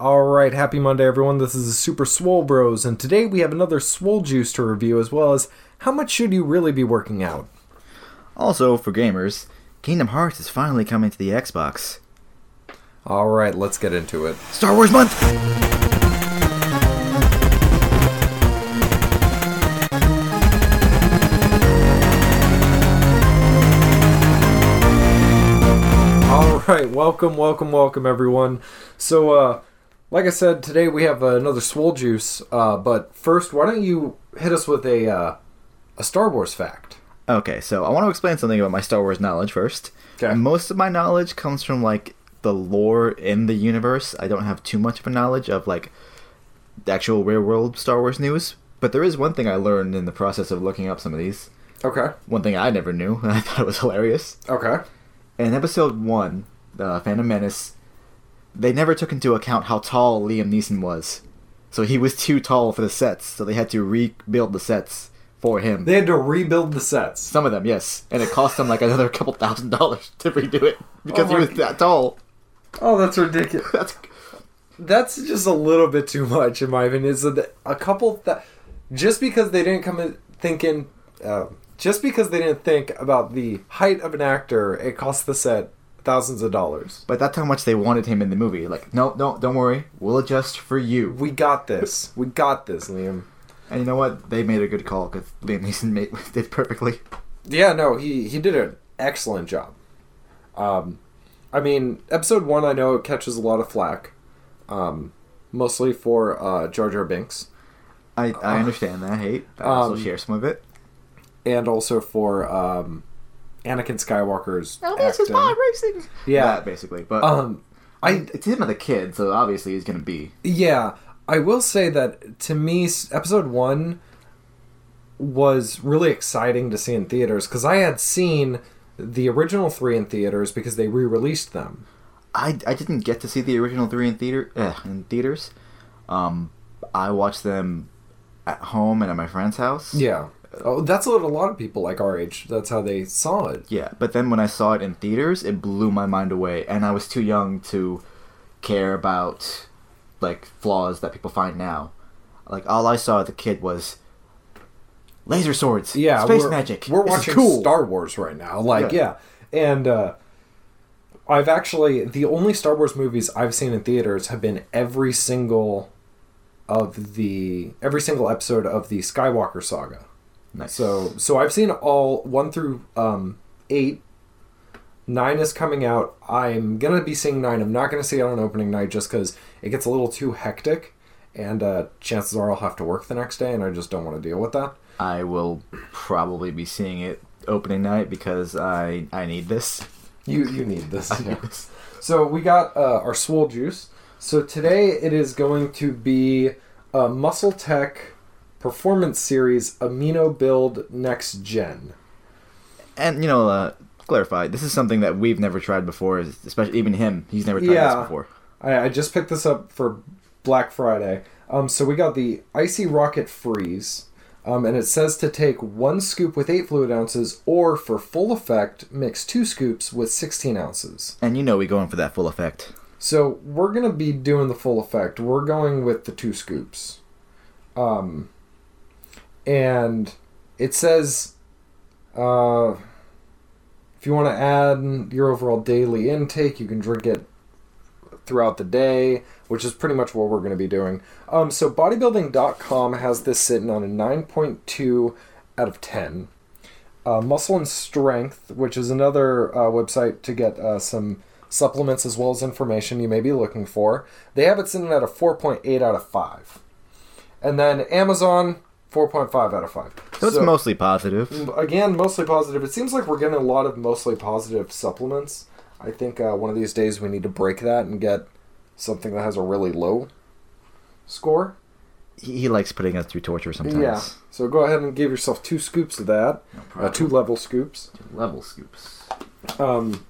All right, happy Monday, everyone. This is the Super Swole Bros, and today we have another Swole Juice to review, as well as how much should you really be working out? Also, for gamers, Kingdom Hearts is finally coming to the Xbox. All right, let's get into it. Star Wars Month! All right, welcome, welcome, welcome, everyone. So, uh, like I said, today we have uh, another Swole Juice, uh, but first, why don't you hit us with a uh, a Star Wars fact? Okay, so I want to explain something about my Star Wars knowledge first. Okay. Most of my knowledge comes from, like, the lore in the universe. I don't have too much of a knowledge of, like, the actual real world Star Wars news. But there is one thing I learned in the process of looking up some of these. Okay, One thing I never knew, and I thought it was hilarious. okay, In episode one, the Phantom Menace, they never took into account how tall Liam Neeson was. So he was too tall for the sets, so they had to rebuild the sets for him. they had to rebuild the sets. Some of them, yes, and it cost them like another couple thousand dollars to redo it because Oh he was that tall. Oh, that's ridiculous. That's That's just a little bit too much, in my opinion. Is that a couple that just because they didn't come in thinking, uh, just because they didn't think about the height of an actor, it cost the set thousands of dollars. but that's how much they wanted him in the movie. Like, no, no, don't worry, we'll adjust for you. We got this. We got this, Liam. And you know what? They made a good call because Liam Neeson made, did perfectly. Yeah, no, he he did an excellent job. Um, I mean, episode one, I know it catches a lot of flack, um, mostly for uh, Jar Jar Binks. I, I understand that hate. I also Um, share some of it. and also for um, Anakin Skywalker's Oh, this is pod racing. Yeah. That, basically. But Um, I it's him as a kid, so obviously he's gonna be. yeah, I will say that to me, episode one was really exciting to see in theaters because I had seen the original three in theaters because they re-released them. I, I didn't get to see the original three in theater uh, in theaters. Um, I watched them at home and at my friend's house. Yeah, oh, that's what a lot of people like our age. That's how they saw it. Yeah, but then when I saw it in theaters, it blew my mind away, and I was too young to care about like flaws that people find now. Like all I saw as a kid was laser swords, Yeah, space we're, magic. We're This watching cool. Star Wars right now. Like, yeah, Yeah. and uh, I've actually the only Star Wars movies I've seen in theaters have been every single of the every single episode of the Skywalker saga. Nice. So, so I've seen all one through um, eight. Nine is coming out. I'm gonna be seeing nine. I'm not gonna see it on opening night just because it gets a little too hectic, and uh, chances are I'll have to work the next day, and I just don't want to deal with that. I will probably be seeing it opening night because I I need this. You you need this. I need this. So we got uh, our swole juice. So today it is going to be a Muscle Tech Performance Series Amino Build Next Gen. And you know, uh, clarify. This is something that we've never tried before. Especially even him. He's never tried Yeah. this before. I, I just picked this up for Black Friday. Um, so we got the Icy Rocket Freeze. Um, and it says to take one scoop with eight fluid ounces, or for full effect, mix two scoops with 16 ounces. And you know we're going for that full effect. So we're gonna be doing the full effect. We're going with the two scoops. Um, and it says, uh, if you want to add your overall daily intake, you can drink it throughout the day, which is pretty much what we're going to be doing. Um, so bodybuilding.com has this sitting on a 9.2 out of 10. Uh, Muscle and Strength, which is another uh, website to get uh, some supplements as well as information you may be looking for, they have it sitting at a 4.8 out of 5. And then Amazon, 4.5 out of 5. So it's mostly positive. Again, mostly positive. It seems like we're getting a lot of mostly positive supplements. I think uh, one of these days we need to break that and get something that has a really low score. He, he likes putting us through torture sometimes. Yeah. So go ahead and give yourself two scoops of that. No Uh, two level scoops. Two level scoops. Um,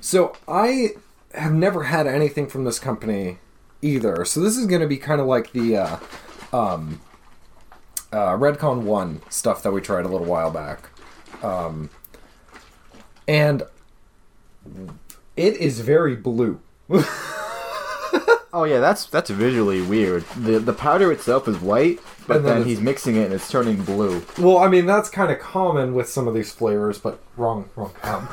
so I have never had anything from this company either. So this is going to be kind of like the uh, um, uh, Redcon One stuff that we tried a little while back, um, and it is very blue. Oh yeah, that's that's visually weird. The the powder itself is white, but And then then, he's mixing it and it's turning blue. Well, I mean that's kind of common with some of these flavors, but wrong, wrong. Um,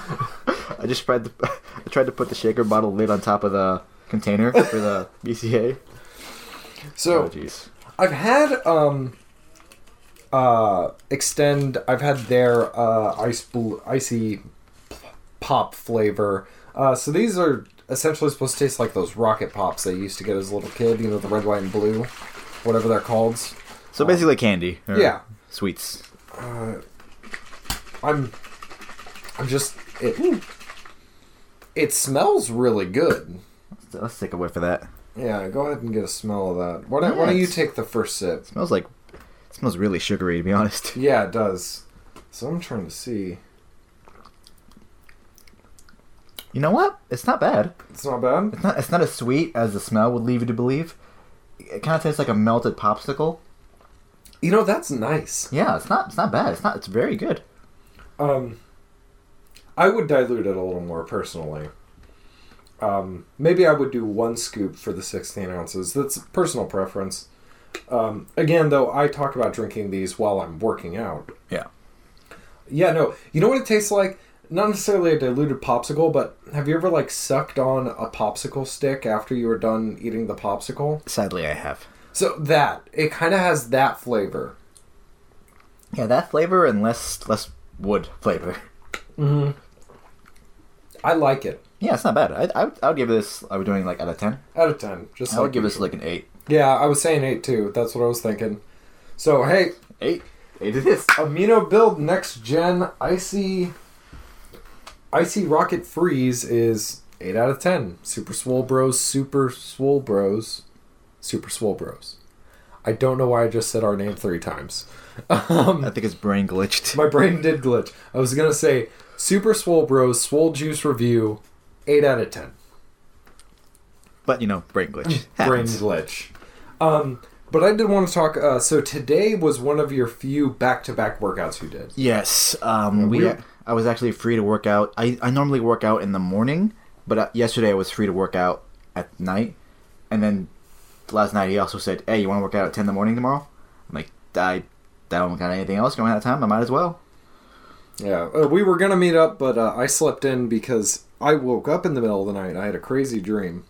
I just tried to I tried to put the shaker bottle lid on top of the container for the BCA. so oh jeez. I've had um uh extend I've had their uh ice blue icy pop flavor. Uh so these are essentially supposed to taste like those rocket pops they used to get as a little kid, you know, the red, white, and blue, whatever they're called. So basically candy. or Yeah. Sweets. Uh, I'm I'm just it it smells really good. Let's take a whiff of that. Yeah, go ahead and get a smell of that. Why don't, why don't you take the first sip? smells like it smells really sugary to be honest. Yeah, it does. So I'm trying to see. You know what? It's not bad. It's not bad. It's not it's not as sweet as the smell would leave you to believe. It kind of tastes like a melted popsicle. You know, that's nice. Yeah, it's not it's not bad. It's not it's very good. Um, I would dilute it a little more personally. Um, maybe I would do one scoop for the 16 ounces. That's personal preference. Um, again, though, I talk about drinking these while I'm working out. Yeah. Yeah, no. You know what it tastes like? Not necessarily a diluted popsicle, but have you ever like sucked on a popsicle stick after you were done eating the popsicle? Sadly, I have. So that it kind of has that flavor. Yeah, that flavor and less less wood flavor. Mm-hmm. I like it. Yeah, it's not bad. I I would, I would give this. I would doing like out of ten. Out of ten, just I like would give this like an eight. Yeah, I was saying eight too. That's what I was thinking. So hey, Eight. Eight it is. Amino Build Next Gen Icy Icy Rocket Freeze is eight out of ten. Super Swole Bros, Super Swole Bros, Super Swole Bros. I don't know why I just said our name three times. Um, I think it's brain glitched. my brain did glitch. I was gonna say Super Swole Bros Swole Juice Review, eight out of ten. But you know, brain glitch. brain glitch. Um, but I did want to talk. Uh, so today was one of your few back-to-back workouts you did. Yes. Um. we-. I was actually free to work out. I I normally work out in the morning, but uh, yesterday I was free to work out at night, and then last night he also said, "Hey, you want to work out at ten in the morning tomorrow?" I'm like, I, I don't got anything else going on at that time. I might as well. Yeah, uh, we were gonna meet up, but uh, I slept in because I woke up in the middle of the night. I had a crazy dream.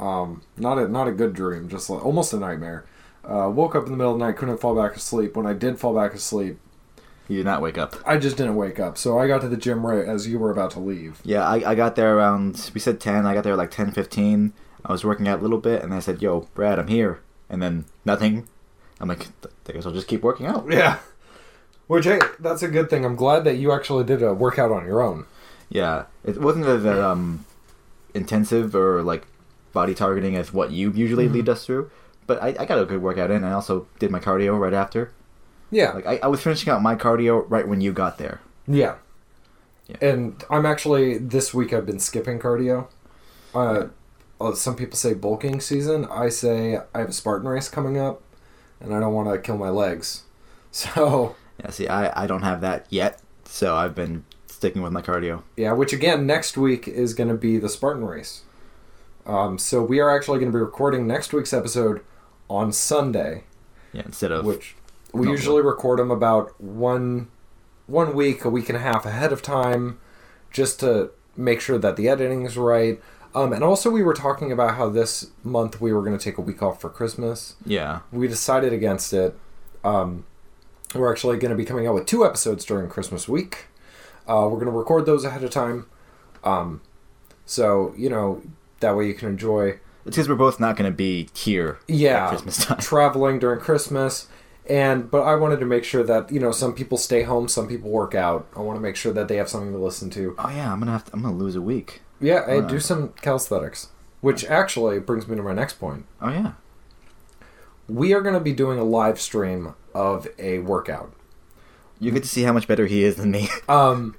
Um, not a not a good dream, just like, almost a nightmare. Uh, woke up in the middle of the night, couldn't fall back asleep. When I did fall back asleep, You did not wake up. I just didn't wake up. So I got to the gym right as you were about to leave. Yeah, I, I got there around, we said 10, I got there like 10, 15. I was working out a little bit, and I said, yo, Brad, I'm here. And then nothing. I'm like, I guess I'll just keep working out. Yeah, which hey, that's a good thing. I'm glad that you actually did a workout on your own. Yeah, it wasn't that um, intensive or like body targeting as what you usually lead us through. But I, I got a good workout in. I also did my cardio right after. Yeah, Like I, I was finishing out my cardio right when you got there. Yeah. Yeah. And I'm actually this week I've been skipping cardio. Uh, uh, some people say bulking season. I say I have a Spartan race coming up, and I don't want to kill my legs. So Yeah, see, I, I don't have that yet, so I've been sticking with my cardio. yeah, which again next week is going to be the Spartan race. Um, so we are actually going to be recording next week's episode on Sunday, Yeah, instead of which we No, usually record them about one one week, a week and a half ahead of time, just to make sure that the editing is right. Um, and also, we were talking about how this month we were going to take a week off for Christmas. yeah, We decided against it. Um, we're actually going to be coming out with two episodes during Christmas week. Uh, we're going to record those ahead of time. Um, so, you know, that way you can enjoy it's because we're both not going to be here yeah at Christmas time. traveling during christmas and but i wanted to make sure that you know some people stay home some people work out i want to make sure that they have something to listen to Oh yeah, I'm gonna have to. I'm gonna lose a week. yeah I do some calisthenics which actually brings me to my next point Oh yeah. we are going to be doing a live stream of a workout You get to see how much better he is than me. um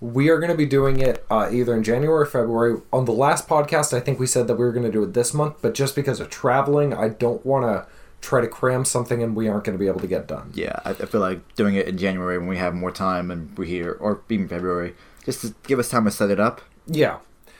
we are going to be doing it uh, either in January or February. On the last podcast, I think we said that we were going to do it this month, but just because of traveling, I don't want to try to cram something and we aren't going to be able to get done. yeah, I, I feel like doing it in January when we have more time and we're here, or even February, just to give us time to set it up. Yeah.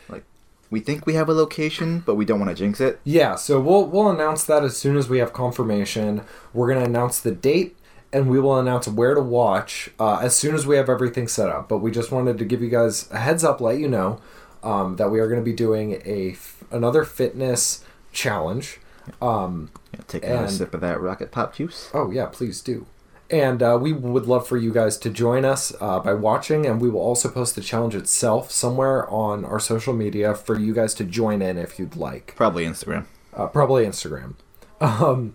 Like- we think we have a location, but we don't want to jinx it. Yeah, so we'll we'll announce that as soon as we have confirmation. We're gonna announce the date, and we will announce where to watch uh, as soon as we have everything set up. But we just wanted to give you guys a heads up, let you know um, that we are going to be doing a f- another fitness challenge. Um, Yeah, take And- sip of that rocket pop juice. oh yeah, please do. And uh, we would love for you guys to join us uh, by watching, and we will also post the challenge itself somewhere on our social media for you guys to join in if you'd like. Probably Instagram. uh, probably Instagram. Um,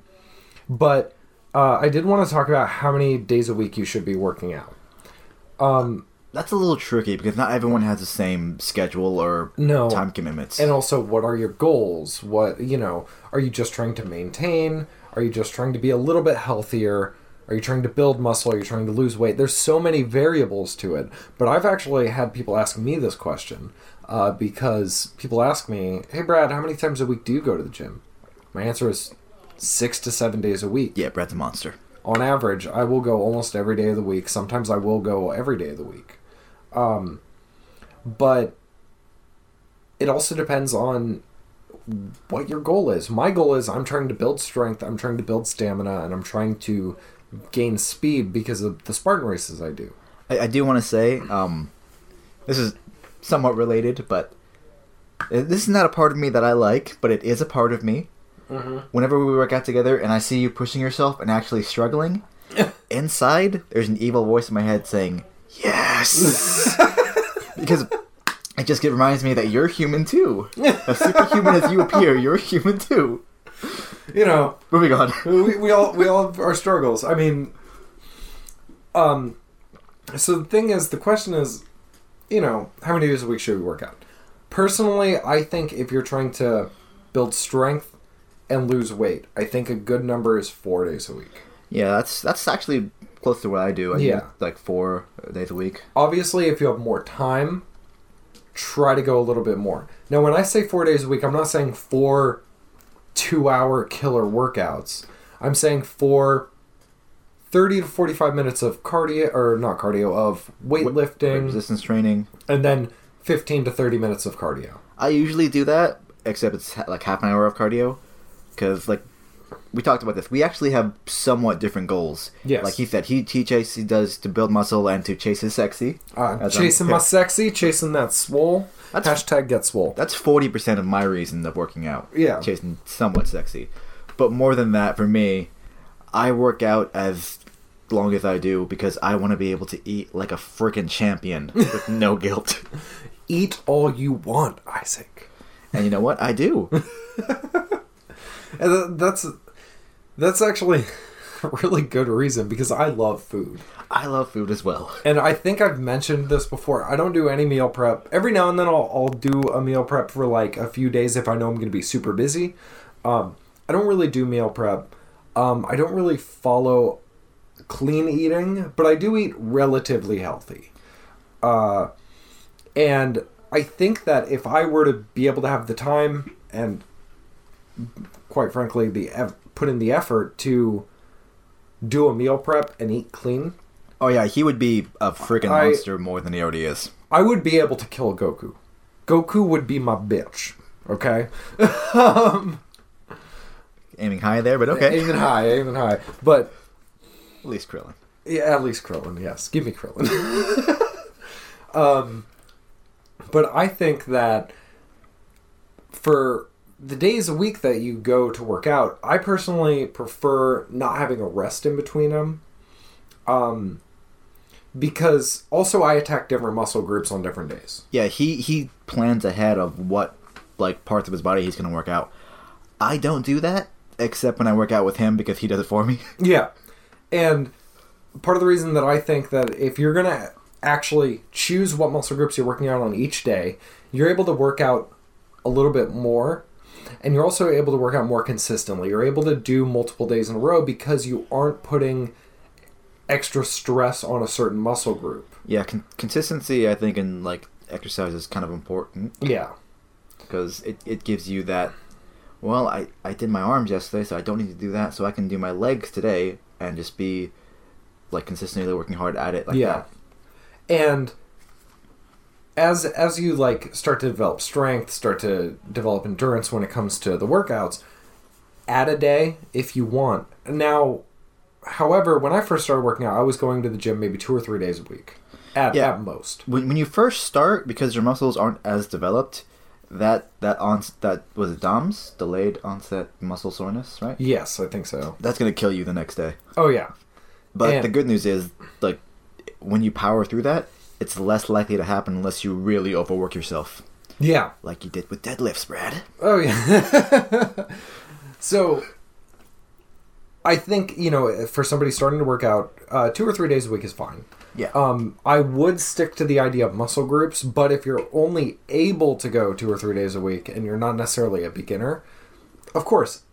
but uh, I did want to talk about how many days a week you should be working out. Um, That's a little tricky because not everyone has the same schedule or No. time commitments. and also, what are your goals? What you know? Are you just trying to maintain? Are you just trying to be a little bit healthier? Are you trying to build muscle? Are you trying to lose weight? There's so many variables to it. But I've actually had people ask me this question uh, because people ask me, "Hey, Brad, how many times a week do you go to the gym?" My answer is six to seven days a week. yeah, Brad's a monster. on average, I will go almost every day of the week. Sometimes I will go every day of the week. Um, but it also depends on what your goal is. My goal is I'm trying to build strength, I'm trying to build stamina, and I'm trying to gain speed because of the Spartan races I do. I, I do want to say, um, this is somewhat related, but uh, this is not a part of me that I like, but it is a part of me. Mm-hmm. Whenever we work out together and I see you pushing yourself and actually struggling, inside there's an evil voice in my head saying, "Yes," because it just it reminds me that you're human too. As superhuman as you appear, you're human too. You know, Moving on. we, we all we all have our struggles. I mean, um, so the thing is, the question is, you know, how many days a week should we work out? Personally, I think if you're trying to build strength and lose weight, I think a good number is four days a week. Yeah, that's that's actually close to what I do. I Yeah. do like four days a week. Obviously, if you have more time, try to go a little bit more. Now, when I say four days a week, I'm not saying four two-hour killer workouts. I'm saying four 30 to 45 minutes of cardio or not cardio of weightlifting resistance training. and then 15 to 30 minutes of cardio I usually do that, except it's like half an hour of cardio, because like we talked about this. We actually have somewhat different goals. Yes. Like he said, he he chase he does to build muscle and to chase his sexy. uh, I'm- chasing my sexy chasing that swole That's- hashtag get swole That's forty percent of my reason of working out. Yeah. chasing somewhat sexy, but more than that, for me, I work out as long as I do because I want to be able to eat like a freaking champion with no guilt. eat all you want isaac And you know what? I do. and that's that's actually a really good reason because i love food I love food as well. And I think I've mentioned this before. I don't do any meal prep. Every now and then I'll, I'll do a meal prep for like a few days if I know I'm going to be super busy. Um, I don't really do meal prep. Um, I don't really follow clean eating, but I do eat relatively healthy. Uh, and I think that if I were to be able to have the time and, quite frankly, the eff- put in the effort to do a meal prep and eat clean, Oh yeah, he would be a freaking I- monster more than he already is. I would be able to kill Goku. Goku would be my bitch. Okay. um, Aiming high there, but okay. Aiming high, aiming high. But At least Krillin. yeah, at least Krillin. Yes, give me Krillin. um, but I think that for the days a week that you go to work out, I personally prefer not having a rest in between them. Um, because also I attack different muscle groups on different days. Yeah, he he plans ahead of what like parts of his body he's gonna work out. I don't do that except when I work out with him because he does it for me. Yeah. And part of the reason that I think that if you're going to actually choose what muscle groups you're working out on each day, you're able to work out a little bit more. And you're also able to work out more consistently. You're able to do multiple days in a row because you aren't putting extra stress on a certain muscle group. yeah, con- consistency I think in like exercise is kind of important Yeah. because it, it gives you that. Well, I I did my arms yesterday, so I don't need to do that. So I can do my legs today and just be like consistently working hard at it like yeah. that. And as as you like start to develop strength, start to develop endurance when it comes to the workouts, add a day if you want. Now, however, when I first started working out, I was going to the gym maybe two or three days a week, at, Yeah. at most. when, when you first start because your muscles aren't as developed that that ons that was it DOMS delayed onset muscle soreness right Yes, I think so. that's gonna kill you the next day Oh yeah, but And- the good news is like when you power through that it's less likely to happen unless you really overwork yourself yeah. like you did with deadlifts Brad Oh yeah. so I think you know for somebody starting to work out, uh, two or three days a week is fine. yeah Um, I would stick to the idea of muscle groups, but if you're only able to go two or three days a week and you're not necessarily a beginner, of course,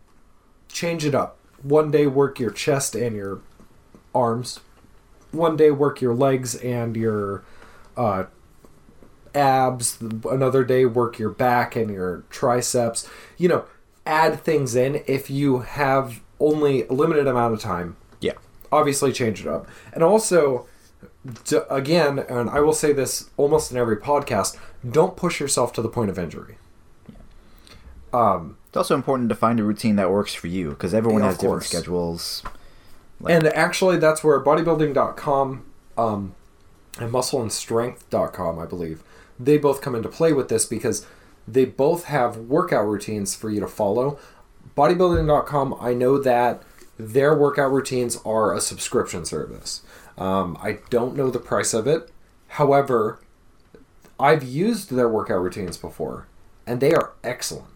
change it up. One day work your chest and your arms. One day work your legs and your uh, abs. Another day work your back and your triceps. You know, add things in if you have only a limited amount of time yeah obviously change it up. And also, d again, and I will say this almost in every podcast, don't push yourself to the point of injury. Um, it's also important to find a routine that works for you because everyone has of different schedules Like- and actually, that's where bodybuilding.com um, and muscleandstrength.com, I believe, they both come into play with this because they both have workout routines for you to follow. Bodybuilding.com, I know that their workout routines are a subscription service. Um, I don't know the price of it. However, I've used their workout routines before, and they are excellent.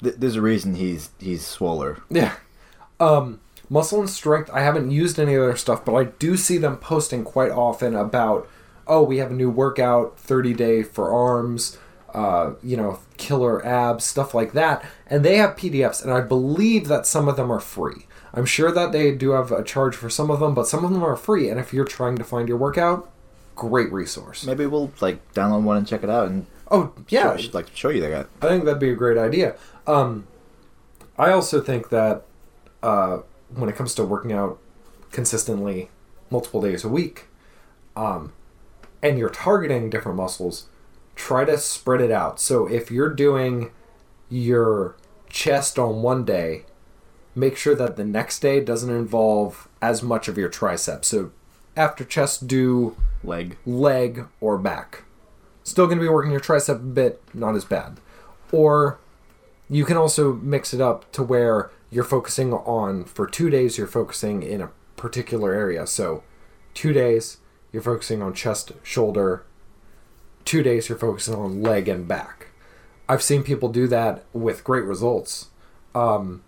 There's a reason he's he's swoller Yeah. Um, muscle and strength. I haven't used any of their stuff, but I do see them posting quite often about, oh, we have a new workout, thirty day for arms, uh, you know, killer abs, stuff like that, and they have PDFs, and I believe that some of them are free. I'm sure that they do have a charge for some of them, but some of them are free. And if you're trying to find your workout, great resource. maybe we'll like download one and check it out and Oh yeah, show, like show you that I think that'd be a great idea. Um, I also think that uh, when it comes to working out consistently, multiple days a week, um, and you're targeting different muscles, try to spread it out. So if you're doing your chest on one day, make sure that the next day doesn't involve as much of your triceps. So after chest, do leg leg or back. Still going to be working your tricep a bit, not as bad. Or you can also mix it up to where you're focusing on, for two days, you're focusing in a particular area. So, two days, you're focusing on chest, shoulder. Two days, you're focusing on leg and back. I've seen people do that with great results. Um,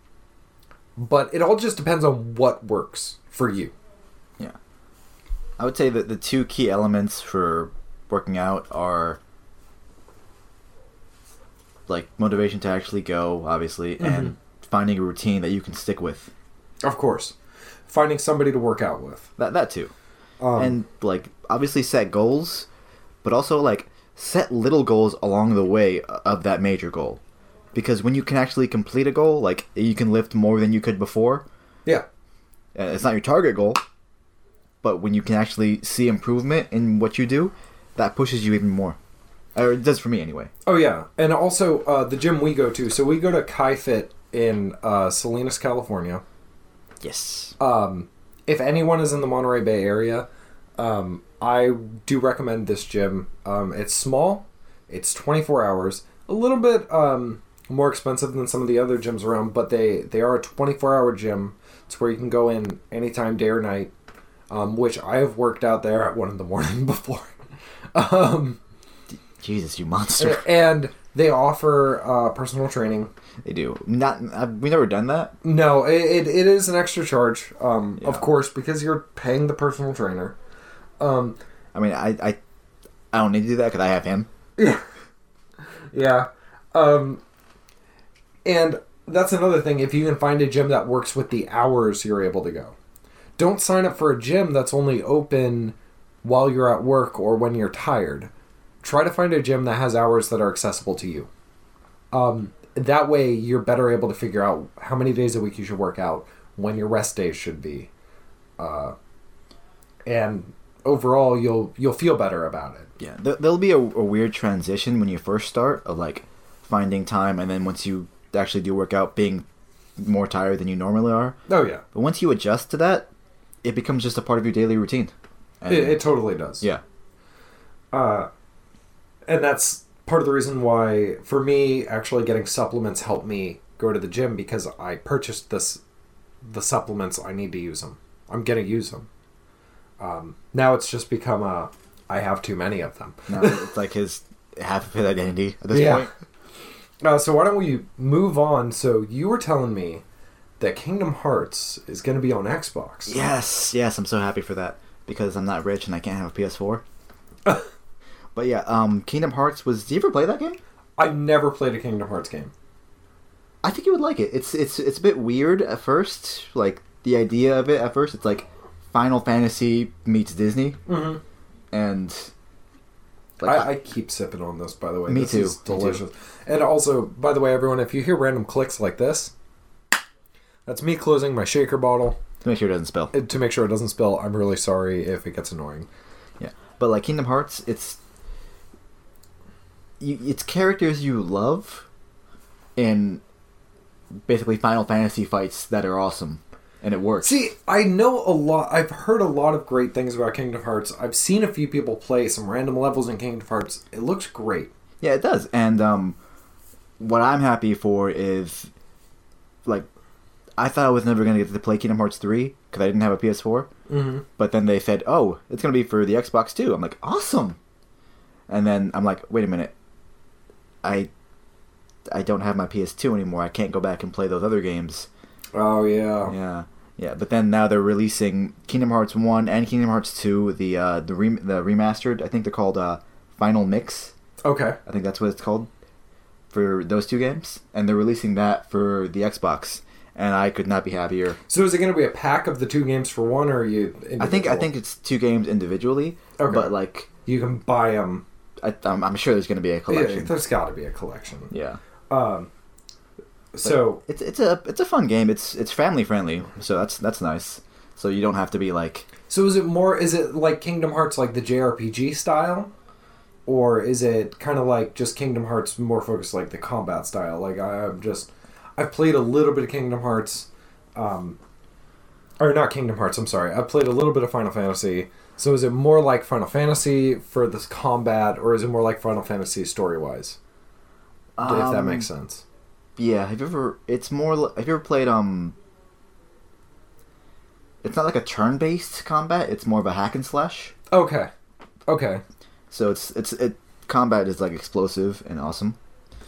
but it all just depends on what works for you. Yeah. I would say that the two key elements for working out are like motivation to actually go, obviously, and finding a routine that you can stick with. Of course. Finding somebody to work out with. That that too. Um, and like obviously set goals, but also like set little goals along the way of that major goal. Because when you can actually complete a goal, like you can lift more than you could before. yeah. Uh, It's not your target goal, but when you can actually see improvement in what you do, that pushes you even more. Or it does for me anyway. Oh yeah, and also uh, the gym we go to. So we go to Kai Fit in uh, Salinas, California. Yes. Um, if anyone is in the Monterey Bay area, um, I do recommend this gym. Um, it's small, it's 24 hours, a little bit um, more expensive than some of the other gyms around, but they they are a 24 hour gym. It's where you can go in anytime, day or night. Um, which I have worked out there at one in the morning before. um, Jesus, you monster. and they offer uh, personal training. they do. Not. I've, we've never done that. No, it, it, it is an extra charge, um, Yeah. of course, because you're paying the personal trainer. Um, I mean, I I, I don't need to do that because I have him. yeah, yeah, um, and that's another thing. If you can find a gym that works with the hours you're able to go, don't sign up for a gym that's only open while you're at work or when you're tired. Try to find a gym that has hours that are accessible to you. Um, that way, you're better able to figure out how many days a week you should work out, when your rest days should be, uh, and overall you'll you'll feel better about it. Yeah, there, there'll be a, a weird transition when you first start of like finding time, and then once you actually do work out, being more tired than you normally are. Oh yeah, But once you adjust to that, it becomes just a part of your daily routine. It, it totally does. yeah, uh, and that's part of the reason why for me actually getting supplements helped me go to the gym because I purchased this the supplements I need to use them. I'm gonna use them. Um, now it's just become a I have too many of them. now it's like his half of his identity at this Yeah. point. Uh, so why don't we move on? So you were telling me that Kingdom Hearts is going to be on Xbox. Yes, yes, I'm so happy for that because I'm not rich and I can't have a PS4. but yeah, um, Kingdom Hearts was. Did you ever play that game? I've never played a Kingdom Hearts game. I think you would like it. It's it's it's a bit weird at first, like the idea of it at first. It's like Final Fantasy meets Disney, Mm-hmm. and like I, I keep sipping on this, by the way. Me this too, Is me too. delicious. And also, by the way, everyone, if you hear random clicks like this, that's me closing my shaker bottle to make sure it doesn't spill. to make sure it doesn't spill. I'm really sorry if it gets annoying. Yeah, but like Kingdom Hearts, it's you, it's characters you love, in basically Final Fantasy fights that are awesome, and it works. See, I know a lot. I've heard a lot of great things about Kingdom Hearts. I've seen a few people play some random levels in Kingdom Hearts. It looks great. Yeah, it does. And um, what I'm happy for is, like, I thought I was never going to get to play Kingdom Hearts 3 because I didn't have a PS4. Mm-hmm. But then they said, oh, it's going to be for the Xbox too. I'm like, awesome. And then I'm like, wait a minute. I I don't have my PS2 anymore. I can't go back and play those other games. Oh yeah. Yeah. Yeah, but then now they're releasing Kingdom Hearts 1 and Kingdom Hearts 2, the uh, the, rem- the remastered. I think they're called uh, Final Mix. Okay. I think that's what it's called for those two games, and they're releasing that for the Xbox. And I could not be happier. So is it going to be a pack of the two games for one, or are you? I think I think it's two games individually, Okay. but like you can buy them. I, I'm, I'm sure there's going to be a Yeah, collection. there's got to be a collection. Yeah. Um. So It's it's a it's a fun game. It's it's family friendly, so that's that's nice. So you don't have to be like so is it more? Is it like Kingdom Hearts, like the JRPG style, or is it kind of like just Kingdom Hearts more focused like the combat style? Like I'm just, I've played a little bit of Kingdom Hearts, um, or not Kingdom Hearts. I'm sorry. I played a little bit of Final Fantasy. So is it more like Final Fantasy for this combat, or is it more like Final Fantasy story wise? if that um, makes sense. Yeah. Have you ever? It's more. Have you ever played um? It's not like a turn based combat. It's more of a hack and slash. Okay. Okay. So it's it's it combat is like explosive and awesome.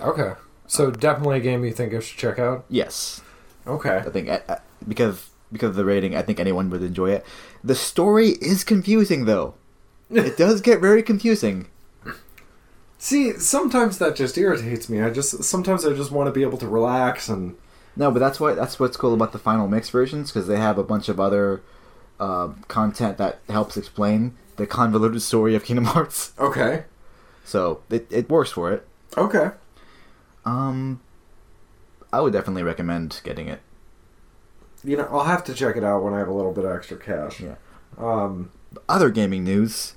Okay. So definitely a game you think I should check out. Yes. Okay. I think uh, uh, because because of the rating, I think anyone would enjoy it. The story is confusing though. It does get very confusing. See, sometimes that just irritates me. I just sometimes I just want to be able to relax and No, but that's what that's what's cool about the final mix versions because they have a bunch of other uh, content that helps explain the convoluted story of Kingdom Hearts. okay. So it it works for it. Okay. Um, I would definitely recommend getting it. You know, I'll have to check it out when I have a little bit of extra cash. Yeah. Um Other gaming news: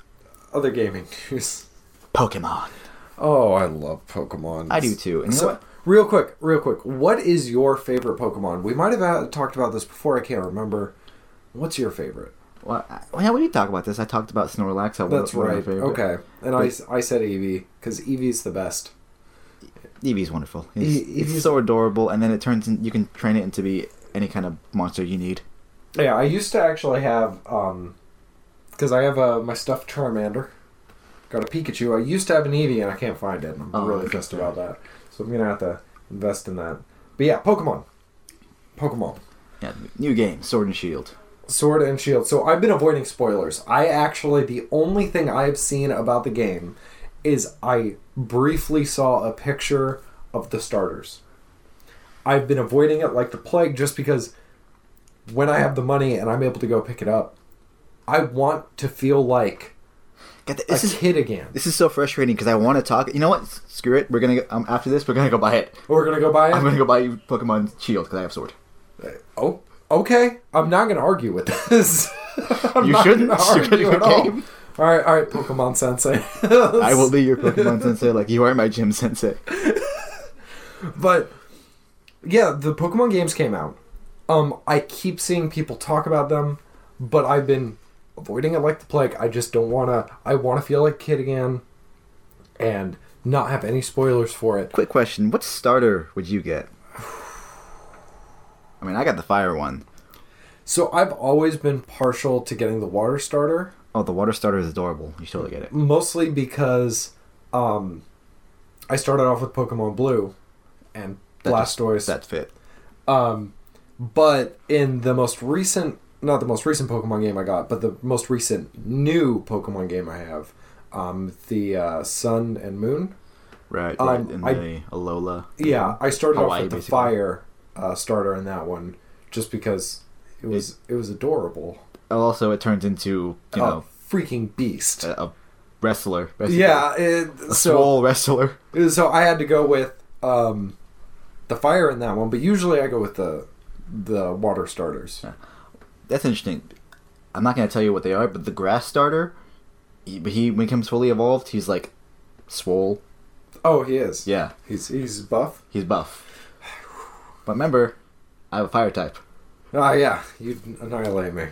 other gaming news. Pokemon. Oh, I love Pokemon. I do too. And you know So, real quick, real quick. What is your favorite Pokemon? We might have talked about this before. I can't remember. What's your favorite? Well, I, well, yeah, we did talk about this. I talked about Snorlax. How That's right. Okay. And I, I said Eevee because Eevee's the best. Eevee's wonderful. It's, E- it's so adorable, and then it turns in. You can train it into be any kind of monster you need. Yeah, I used to actually have um because I have uh, my stuffed Charmander. Got a Pikachu. I used to have an Eevee and I can't find it. I'm Oh, really pissed about that. So I'm gonna have to invest in that. But yeah, Pokemon. Pokemon. Yeah, new game, Sword and Shield. Sword and Shield. So I've been avoiding spoilers. I actually the only thing I've seen about the game is I briefly saw a picture of the starters. I've been avoiding it like the plague just because when I have the money and I'm able to go pick it up, I want to feel like Get the, a this is kid again. this is so frustrating because I want to talk. You know what? Screw it. We're gonna go, um, after this. We're gonna go buy it. We're gonna go buy it. I'm gonna go buy you Pokemon Shield because I have Sword. Oh, okay. I'm not gonna argue with this. You shouldn't. argue at all. game. All right, all right, Pokemon Sensei. I will be your Pokemon sensei, like you are my gym sensei. But yeah, the Pokemon games came out. Um, I keep seeing people talk about them, but I've been avoiding it like the plague. I just don't want to. I want to feel like a kid again, and not have any spoilers for it. Quick question: What starter would you get? I mean, I got the fire one. So I've always been partial to getting the water starter, Oh, the water starter is adorable. You totally get it. mostly because um, I started off with Pokemon Blue and That just- Blastoise. That fit. Um, but in the most recent, not the most recent Pokemon game I got, but the most recent new Pokemon game I have, um, the uh, Sun and Moon. Right. Um, in I- the Alola. Yeah, I started Hawaii, off with the basically. fire uh, starter in that one, just because it was it, was adorable. Also, it turns into you a know freaking beast. a, a wrestler. basically. yeah, it, A so wrestler. so I had to go with um, the fire in that one, but usually I go with the the water starters. That's interesting. I'm not gonna tell you what they are, but the grass starter, he, he when he comes fully evolved, he's like swole. Oh, he is. Yeah, He's he's buff. he's buff. But remember, I have a fire type. Ah, yeah, you annihilate me.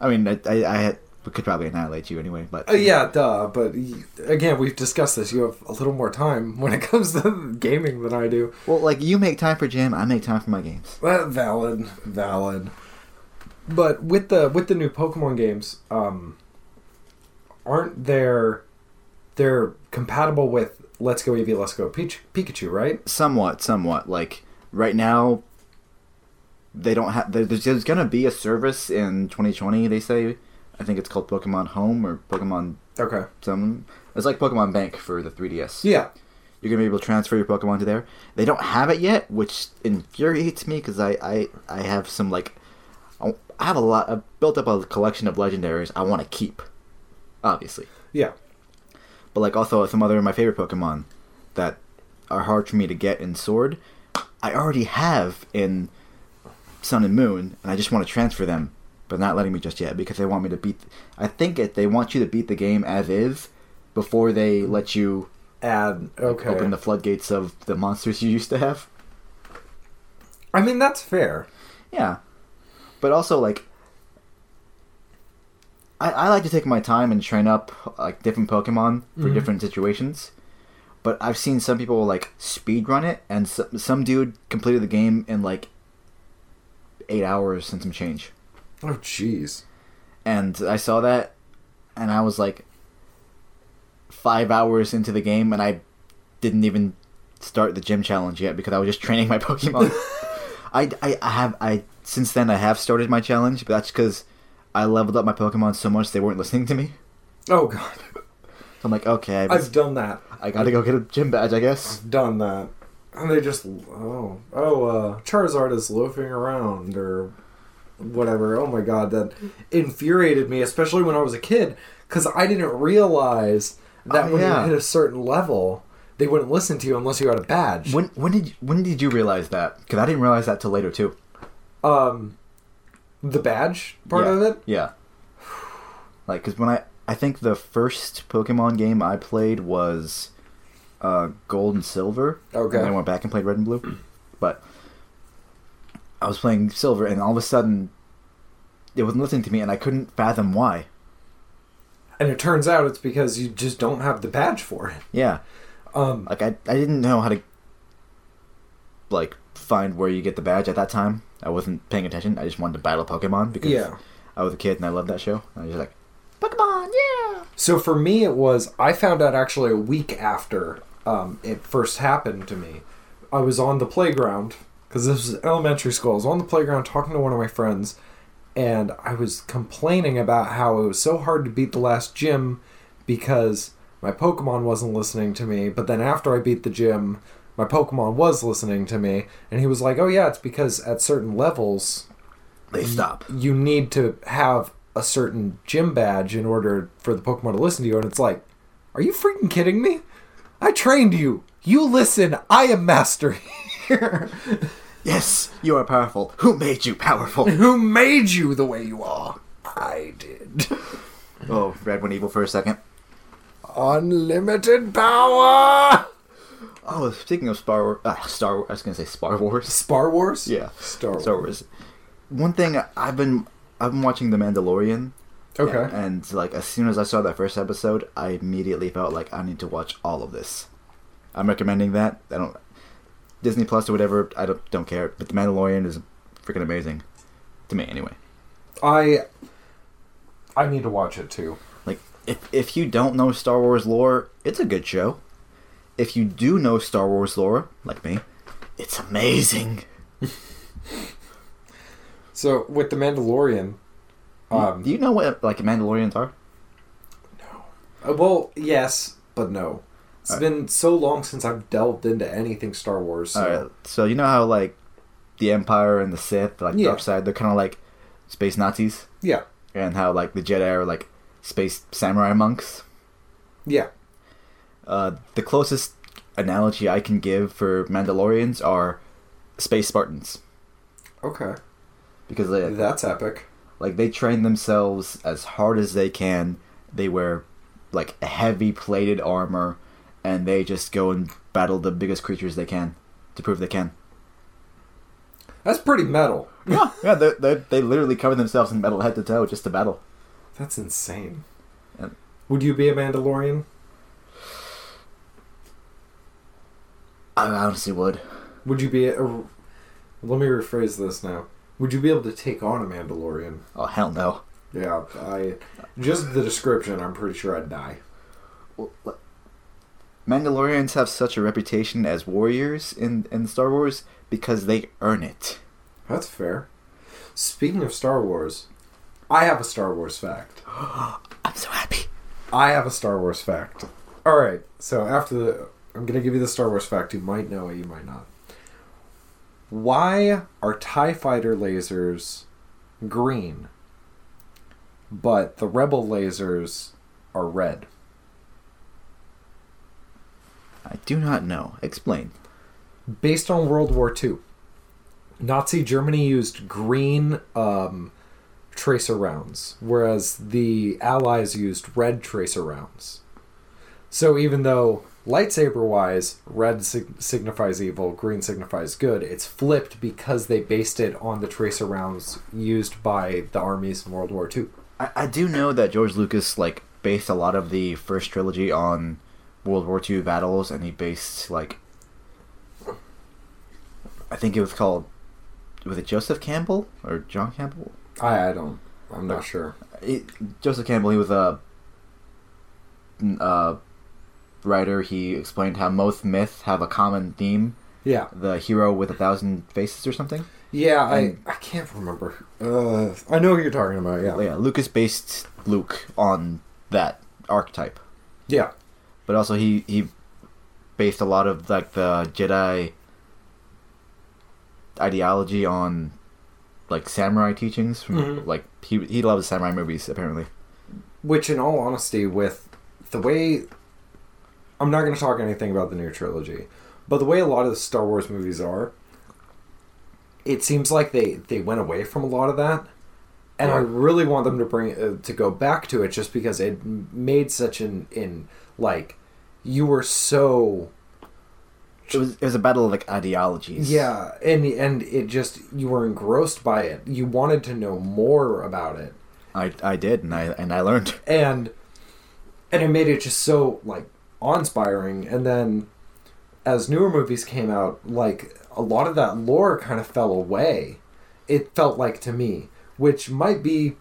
I mean, I, I, I could probably annihilate you anyway, but Uh, yeah, duh. But again, we've discussed this. You have a little more time when it comes to gaming than I do. Well, like you make time for gym, I make time for my games. Uh, valid, valid. But with the with the new Pokemon games, um, aren't there? They're compatible with Let's Go Eevee, Let's Go Peach, Pikachu, right? Somewhat, somewhat. Like right now, they don't have. There's, there's gonna be a service in 2020. They say. I think it's called Pokemon Home or Pokemon Okay. some. It's like Pokemon Bank for the 3DS. Yeah. You're gonna be able to transfer your Pokemon to there. They don't have it yet, which infuriates me because I, I I have some like I I have a lot. I've built up a collection of legendaries I want to keep, obviously. Yeah. But like also some other of my favorite Pokemon that are hard for me to get in Sword. I already have in Sun and Moon, and I just want to transfer them, but not letting me just yet because they want me to beat. I think it. They want you to beat the game as is before they let you Add. Okay. open the floodgates of the monsters you used to have. I mean, that's fair. Yeah, but also like. I, I like to take my time and train up like different Pokemon for Mhm. different situations, but I've seen some people like speed run it, and some, some dude completed the game in like eight hours and some change. Oh, jeez. And I saw that, and I was like, five hours into the game, and I didn't even start the gym challenge yet because I was just training my Pokemon. I, I, I have I since then I have started my challenge, but that's because I leveled up my Pokemon so much they weren't listening to me. Oh God. So I'm like, okay, I, I've done that. I gotta go get a gym badge, I guess. I've done that. And they just oh oh uh Charizard is loafing around or whatever. Oh my god, that infuriated me, especially when I was a kid, because I didn't realize that Oh, when yeah. you hit a certain level, they wouldn't listen to you unless you had a badge. When when did when did you realize that? Because I didn't realize that till later too. um, the badge part yeah. of it. Yeah. Like, because when I I think the first Pokemon game I played was uh, Gold and Silver. Okay. And then I went back and played Red and Blue. But I was playing Silver, and all of a sudden, it wasn't listening to me, and I couldn't fathom why. And it turns out it's because you just don't have the badge for it. Yeah. Um, Like, I, I didn't know how to, like, find where you get the badge at that time. I wasn't paying attention. I just wanted to battle Pokemon because yeah. I was a kid and I loved that show. I was just like, Pokemon, yeah! So for me, it was I found out actually a week after um, it first happened to me. I was on the playground because this was elementary school. I was on the playground talking to one of my friends, and I was complaining about how it was so hard to beat the last gym because my Pokemon wasn't listening to me. But then after I beat the gym, my Pokemon was listening to me, and he was like, "Oh yeah, it's because at certain levels." They stop. you need to have a certain gym badge in order for the Pokemon to listen to you. And it's like, are you freaking kidding me? I trained you. You listen. I am master here. Yes, you are powerful. Who made you powerful? Who made you the way you are? I did. Oh, Red went evil for a second. Unlimited power. Oh, speaking of Star Wars, uh, Star Wars, I was gonna say Star Wars. Star Wars. Yeah, Star Wars. Star Wars. One thing I've been I've been watching The Mandalorian. Okay. And like as soon as I saw that first episode, I immediately felt like I need to watch all of this. I'm recommending that. I don't Disney Plus or whatever. I don't don't care. But The Mandalorian is freaking amazing to me anyway. I I need to watch it too. Like if if you don't know Star Wars lore, it's a good show. If you do know Star Wars lore, like me, it's amazing. So with the Mandalorian, um, do you know what like Mandalorians are? No. Uh, well, yes, but no. It's Alright. been so long since I've delved into anything Star Wars. So. Alright, so you know how like the Empire and the Sith, like Yeah. dark side, they're kind of like space Nazis, Yeah, and how like the Jedi are like space samurai monks. yeah. Uh, the closest analogy I can give for Mandalorians are space Spartans Okay, because they that's epic. like they train themselves as hard as they can. They wear like heavy plated armor, and they just go and battle the biggest creatures they can to prove they can. That's pretty metal. Yeah, yeah, they they they literally cover themselves in metal head to toe just to battle. That's insane. And- Would you be a Mandalorian? I honestly would. Would you be a, let me rephrase this now. Would you be able to take on a Mandalorian? Oh hell no. Yeah, I just the description. I'm pretty sure I'd die. Well, Mandalorians have such a reputation as warriors in in Star Wars because they earn it. That's fair. Speaking of Star Wars, I have a Star Wars fact. I'm so happy. I have a Star Wars fact. All right, so after the, I'm gonna give you the Star Wars fact. You might know it, you might not. Why are Tie Fighter lasers green, but the Rebel lasers are red? I do not know. Explain. Based on World War II, Nazi Germany used green um, tracer rounds, whereas the Allies used red tracer rounds. So even though lightsaber wise, red sig- signifies evil, green signifies good, it's flipped because they based it on the tracer rounds used by the armies in World War II. I, I do know that George Lucas like based a lot of the first trilogy on World War II battles, and he based like I think it was called was it Joseph Campbell or John Campbell? I, I don't, I'm not sure. It, Joseph Campbell. He was a uh, writer. He explained how most myths have a common theme: Yeah, the hero with a thousand faces or something. yeah, I, And- I can't remember. Uh, I know who you're talking about. Yeah, Yeah, Lucas based Luke on that archetype. yeah, but also he he based a lot of like the Jedi ideology on like samurai teachings from Mhm. like he he loves samurai movies apparently. Which, in all honesty, with the way I'm not going to talk anything about the new trilogy, but the way a lot of the Star Wars movies are, it seems like they they went away from a lot of that, and I really want them to bring uh, to go back to it just because it made such an in like you were so It was it was a battle of like ideologies. yeah and and it just you were engrossed by it you wanted to know more about it I I did and I and I learned. and and it made it just so like awe-inspiring and then as newer movies came out like a lot of that lore kind of fell away it felt like to me which might be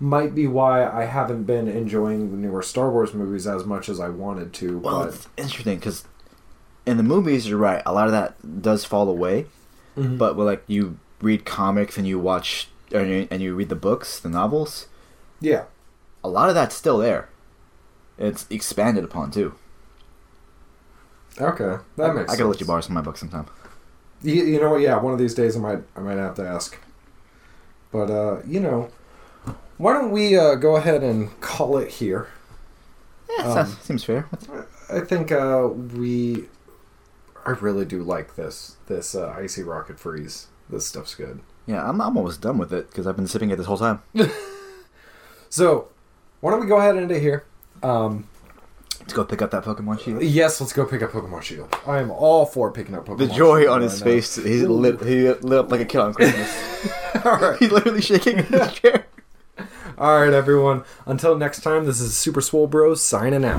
might be why i haven't been enjoying the newer star wars movies as much as i wanted to Well, but it's interesting because in the movies you're right. A lot of that does fall away, Mhm. but when, like you read comics and you watch and you, and you read the books, the novels, yeah a lot of that's still there. It's expanded upon too. okay that makes I gotta let you borrow some of my books sometime. You, you know what? Yeah, one of these days I might I might have to ask. But uh, you know, why don't we uh, go ahead and call it here? Yeah, um, sounds, seems fair. I think uh, we. I really do like this this uh, icy rocket freeze. This stuff's good. Yeah, I'm I'm almost done with it because I've been sipping it this whole time. so, why don't we go ahead and end it here? Um, Let's go pick up that Pokemon Shield. Yes, let's go pick up Pokemon Shield. I am all for picking up Pokemon The joy Shield on his right face—he lit up like a kid on Christmas. all right. he's literally shaking in his chair. All right, everyone. Until next time, this is Super Swole Bros signing out.